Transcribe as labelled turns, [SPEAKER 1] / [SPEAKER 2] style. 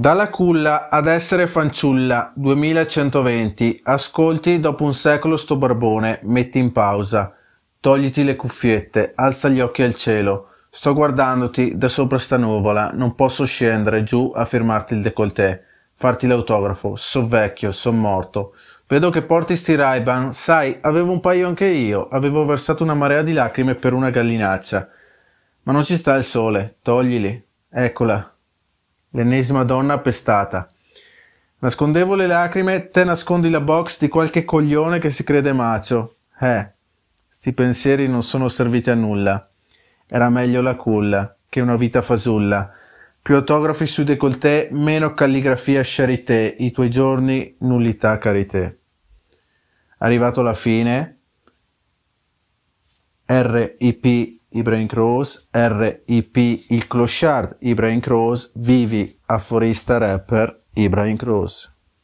[SPEAKER 1] Dalla culla ad essere fanciulla 2120 Ascolti dopo un secolo sto barbone Metti in pausa. Togliti le cuffiette Alza gli occhi al cielo. Sto guardandoti da sopra sta nuvola Non posso scendere giù a firmarti il décolleté Farti l'autografo So vecchio, son morto. Vedo che porti sti Ray-Ban. Sai, avevo un paio anche io. Avevo versato una marea di lacrime per una gallinaccia. Ma non ci sta il sole Toglili. Eccola L'ennesima donna appestata. Nascondevo le lacrime, te nascondi la box di qualche coglione che si crede macio. Eh, sti pensieri non sono serviti a nulla. Era meglio la culla che una vita fasulla. Più autografi su décolleté, meno calligrafia charité, i tuoi giorni nullità carité. Arrivato alla fine, RIP Ibrahim Cross, RIP il clochard Ibrahim Cross, vivi aforista rapper Ibrahim Cross.